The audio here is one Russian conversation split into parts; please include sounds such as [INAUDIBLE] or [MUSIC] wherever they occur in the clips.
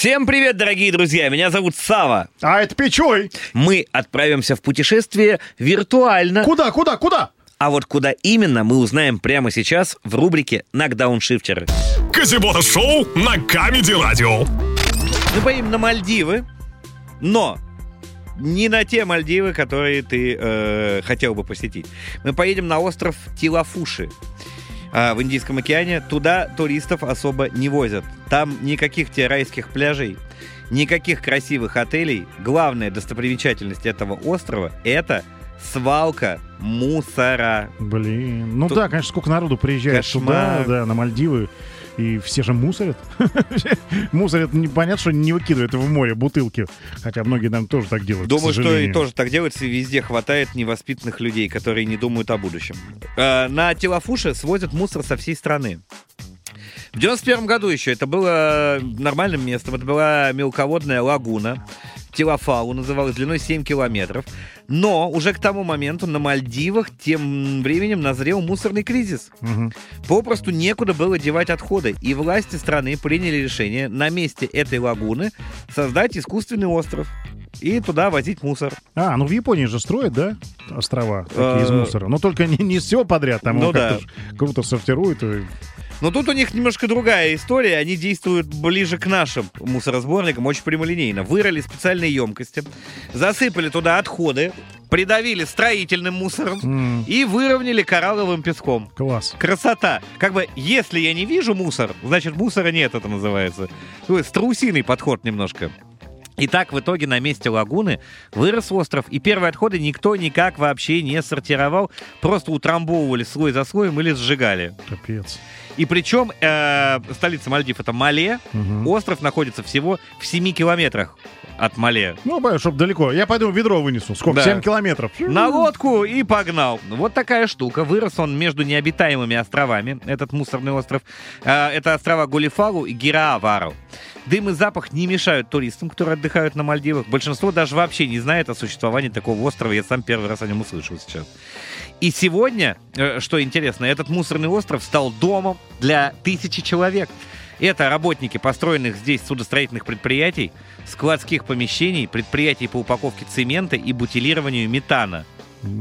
Всем привет, дорогие друзья! Меня зовут Сава. А это Печой. Мы отправимся в путешествие виртуально. Куда, куда, куда? А вот куда именно, мы узнаем прямо сейчас в рубрике «Нокдауншифтеры». Казибота шоу на Камеди Радио. Мы поедем на Мальдивы, но не на те Мальдивы, которые ты э, хотел бы посетить. Мы поедем на остров Тилафуши э, в Индийском океане. Туда туристов особо не возят. Там никаких тебе райских пляжей, никаких красивых отелей. Главная достопримечательность этого острова — это свалка мусора. Блин. Ну Тут да, конечно, сколько народу приезжает кошмар. сюда, да, на Мальдивы. И все же мусорят. [LAUGHS] мусорят, непонятно, что не выкидывают в море бутылки. Хотя многие, наверное, тоже так делают. Думаю, что и тоже так делается, и везде хватает невоспитанных людей, которые не думают о будущем. Э, На Телафуше свозят мусор со всей страны. В 91 году еще это было нормальным местом. Это была мелководная лагуна. Телафау называлась, длиной 7 километров. Но уже к тому моменту на Мальдивах тем временем назрел мусорный кризис. Мгм. Попросту некуда было девать отходы, и власти страны приняли решение на месте этой лагуны создать искусственный остров и туда возить мусор. А, ну в Японии же строят, да, острова такие из Э, мусора. Но только не, не все подряд, там Ну он как-то да. круто сортируют. и- Но тут у них немножко другая история. Они действуют ближе к нашим мусоросборникам, очень прямолинейно. Вырыли специальные емкости, засыпали туда отходы, придавили строительным мусором М, и выровняли коралловым песком. Класс. Красота. Как бы, если я не вижу мусор, значит мусора нет, это называется. Страусиный подход немножко. И так в итоге на месте лагуны вырос остров, и первые отходы никто никак вообще не сортировал, просто утрамбовывали слой за слоем или сжигали. Капец. И причем э, столица Мальдив это Мале, Мгм. остров находится всего в 7 километрах от Мале. Ну, чтобы далеко. Я пойду ведро вынесу. Сколько? Да. 7 километров. На лодку и погнал. Вот такая штука. Вырос он между необитаемыми островами, этот мусорный остров. Э, Это острова Гулифалу и Гираавару. Дым и запах не мешают туристам, которые отдыхают на Мальдивах. Большинство даже вообще не знает о существовании такого острова. Я сам первый раз о нем услышал сейчас. И сегодня, э, что интересно, этот мусорный остров стал домом для тысячи человек. Это работники построенных здесь судостроительных предприятий, складских помещений, предприятий по упаковке цемента и бутилированию метана.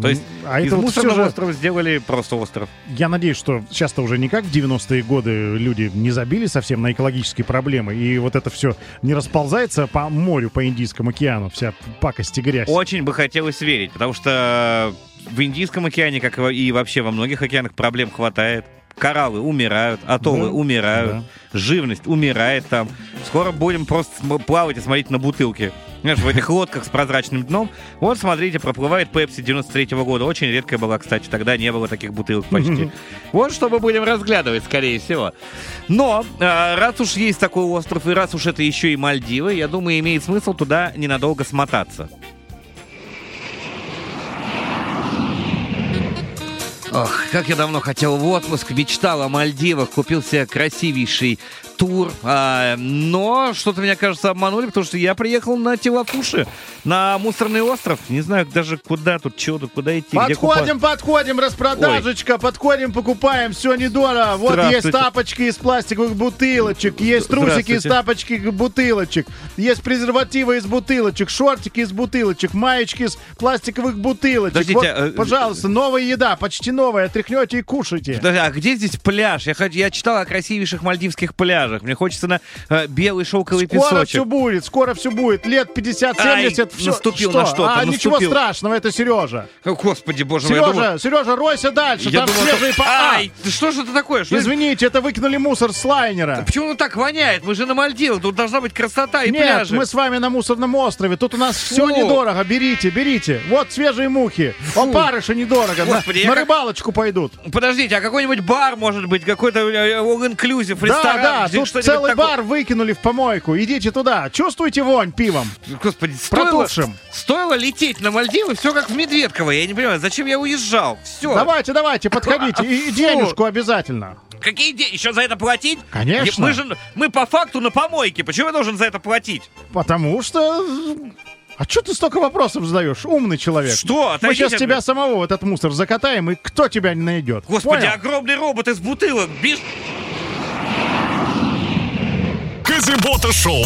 То есть а из это мусорного же- острова сделали просто остров. Я надеюсь, что сейчас-то уже не как в 90-е годы люди не забили совсем на экологические проблемы, и вот это все не расползается по морю, по Индийскому океану, вся пакость и грязь. Очень бы хотелось верить, потому что в Индийском океане, как и вообще во многих океанах, проблем хватает. Кораллы умирают, атоллы Да, умирают, живность умирает там. Скоро будем просто плавать и смотреть на бутылки. Знаешь, в этих лодках с прозрачным дном. Вот, смотрите, проплывает Пепси 93 года. Очень редкая была, кстати. Тогда не было таких бутылок почти. Вот что мы будем разглядывать, скорее всего. Но, э, раз уж есть такой остров, и раз уж это еще и Мальдивы, я думаю, имеет смысл туда ненадолго смотаться. Ох, как я давно хотел в отпуск, мечтал о Мальдивах, купил себе красивейший тур, а, но что-то меня, кажется, обманули, потому что я приехал на Телафуши, на мусорный остров, не знаю даже куда тут, что тут, куда идти, где купаться. Подходим, подходим, распродажечка, подходим, покупаем, все недорого. Вот есть тапочки из пластиковых бутылочек, есть трусики из тапочки бутылочек, есть презервативы из бутылочек, шортики из бутылочек, маечки из пластиковых бутылочек. Подождите, Вот, э, пожалуйста, новая еда, почти новая, тряхнете и кушайте. Подожди, а где здесь пляж? Я, я читал о красивейших мальдивских пляжах. Мне хочется на э, белый шелковый Скоро песочек. все будет, скоро все будет. Лет 50-70, Ай, все. наступил на что-то, А, ничего наступил. страшного, это Сережа. Господи, боже мой, Сережа, думал- Сережа, ройся дальше, я там думал, свежие что- по... Ай, что же это такое? Что это? Извините, это выкинули мусор с лайнера. Почему он так воняет? Мы же на Мальдивах, тут должна быть красота и Нет, пляжи. мы с вами на мусорном острове. Тут у нас все Фу. недорого. Берите, берите. Вот свежие мухи. Фу. Опарыши недорого. На- Господи, я на как- рыбалочку пойдут. Подождите, а какой-нибудь бар, может быть, какой-то э, all-inclusive, Да, ресторан? да, где тут целый такое? бар выкинули в помойку. Идите туда. Чувствуете вонь пивом? Господи, стоило, Протухшим. стоило лететь на Мальдивы, все как в Медведково. Я не понимаю, зачем я уезжал? Все. Давайте, давайте, подходите. И, денежку обязательно. Какие деньги? Еще за это платить? Конечно. Мы же мы по факту на помойке. Почему я должен за это платить? Потому что... А что ты столько вопросов задаешь? Умный человек. Что? Мы Отойдите сейчас от тебя самого в этот мусор закатаем, и кто тебя не найдет? Господи, Понял? огромный робот из бутылок. Бежит. Казибота шоу